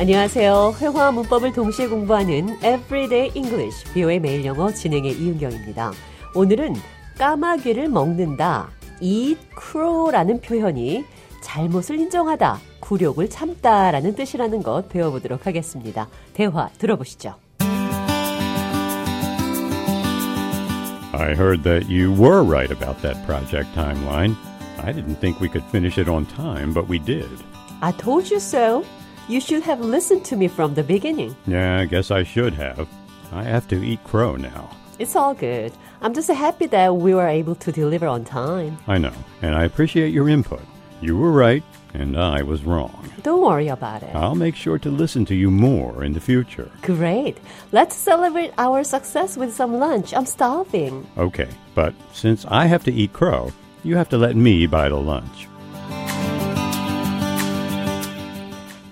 안녕하세요. 회화와 문법을 동시에 공부하는 Everyday English, 비오의 매일 영어 진행의 이은경입니다. 오늘은 까마귀를 먹는다, eat crow라는 표현이 잘못을 인정하다, 굴욕을 참다라는 뜻이라는 것 배워보도록 하겠습니다. 대화 들어보시죠. I heard that you were right about that project timeline. I didn't think we could finish it on time, but we did. I told you so. You should have listened to me from the beginning. Yeah, I guess I should have. I have to eat crow now. It's all good. I'm just happy that we were able to deliver on time. I know, and I appreciate your input. You were right, and I was wrong. Don't worry about it. I'll make sure to listen to you more in the future. Great. Let's celebrate our success with some lunch. I'm starving. Okay, but since I have to eat crow, you have to let me buy the lunch.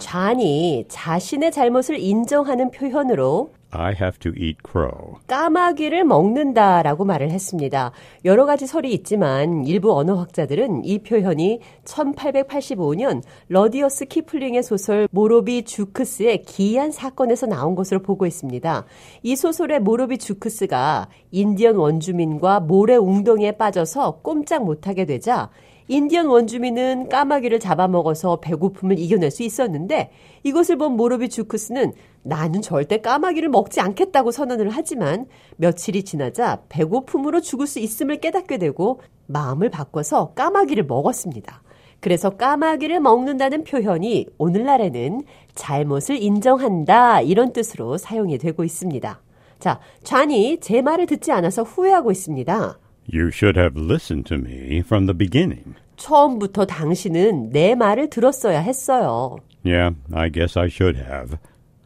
잔이 자신의 잘못을 인정하는 표현으로 I have to eat crow. 까마귀를 먹는다라고 말을 했습니다. 여러 가지 설이 있지만 일부 언어학자들은 이 표현이 1885년 러디어드 키플링의 소설 모로비 주크스의 기이한 사건에서 나온 것으로 보고 있습니다. 이 소설의 모로비 주크스가 인디언 원주민과 모래 웅덩이에 빠져서 꼼짝 못하게 되자 인디언 원주민은 까마귀를 잡아먹어서 배고픔을 이겨낼 수 있었는데 이것을 본 모로비 주크스는 나는 절대 까마귀를 먹지 않겠다고 선언을 하지만 며칠이 지나자 배고픔으로 죽을 수 있음을 깨닫게 되고 마음을 바꿔서 까마귀를 먹었습니다. 그래서 까마귀를 먹는다는 표현이 오늘날에는 잘못을 인정한다 이런 뜻으로 사용이 되고 있습니다. 자, 좌니 제 말을 듣지 않아서 후회하고 있습니다. You should have listened to me from the beginning. 처음부터 당신은 내 말을 들었어야 했어요. Yeah, I guess I should have.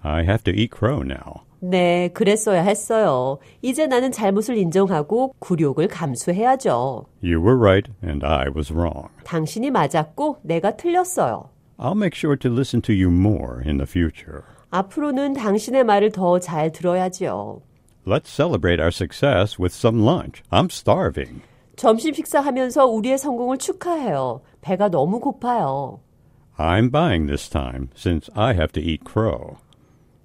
I have to eat crow now. 네, 그랬어야 했어요. 이제 나는 잘못을 인정하고 굴욕을 감수해야죠. You were right, and I was wrong. 당신이 맞았고 내가 틀렸어요. I'll make sure to listen to you more in the future. 앞으로는 당신의 말을 더 잘 들어야지요. Let's celebrate our success with some lunch. I'm starving. 점심 식사하면서 우리의 성공을 축하해요. 배가 너무 고파요. I'm buying this time since I have to eat crow.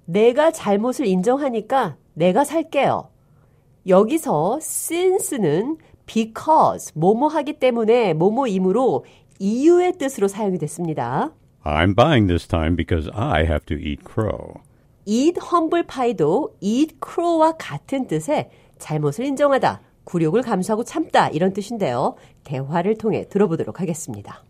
내가 잘못을 인정하니까 내가 살게요. 여기서 since는 because, 뭐뭐 하기 때문에 뭐뭐이므로 이유의 뜻으로 사용이 됐습니다. I'm buying this time because I have to eat crow. Eat humble pie도 eat crow와 같은 뜻의 잘못을 인정하다, 굴욕을 감수하고 참다 이런 뜻인데요. 대화를 통해 들어보도록 하겠습니다.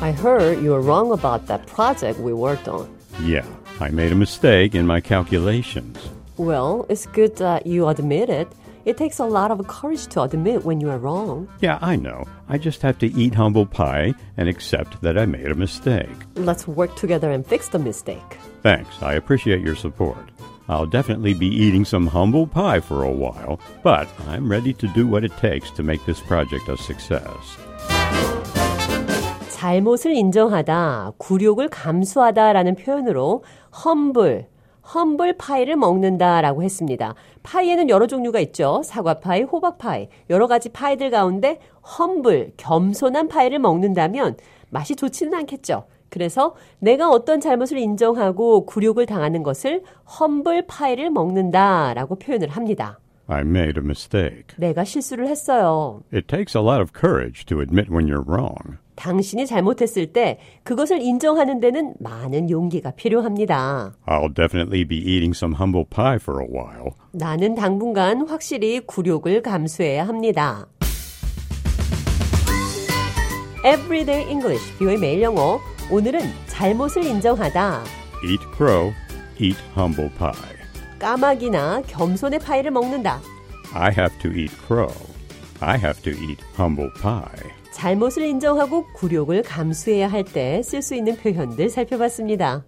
I heard you were wrong about that project we worked on. Yeah, I made a mistake in my calculations. Well, it's good that you admit it. It takes a lot of courage to admit when you are wrong. Yeah, I know. I just have to eat humble pie and accept that I made a mistake. Let's work together and fix the mistake. Thanks, I appreciate your support. I'll definitely be eating some humble pie for a while, but I'm ready to do what it takes to make this project a success. 잘못을 인정하다, 굴욕을 감수하다라는 표현으로 humble, humble 파이를 먹는다라고 했습니다. 파이에는 여러 종류가 있죠. 사과 파이, 호박 파이, 여러 가지 파이들 가운데 humble, 겸손한 파이를 먹는다면 맛이 좋지는 않겠죠. 그래서 내가 어떤 잘못을 인정하고 굴욕을 당하는 것을 humble 파이를 먹는다라고 표현을 합니다. I made a mistake. 내가 실수를 했어요. It takes a lot of courage to admit when you're wrong. 당신이 잘못했을 때 그것을 인정하는 데는 많은 용기가 필요합니다. I'll definitely be eating some humble pie for a while. 나는 당분간 확실히 굴욕을 감수해야 합니다. Everyday English, 비오의 매일 영어. 오늘은 잘못을 인정하다. Eat crow, eat humble pie. 까마귀나 겸손의 파이를 먹는다. I have to eat crow. I have to eat humble pie. 잘못을 인정하고 굴욕을 감수해야 할 때 쓸 수 있는 표현들 살펴봤습니다.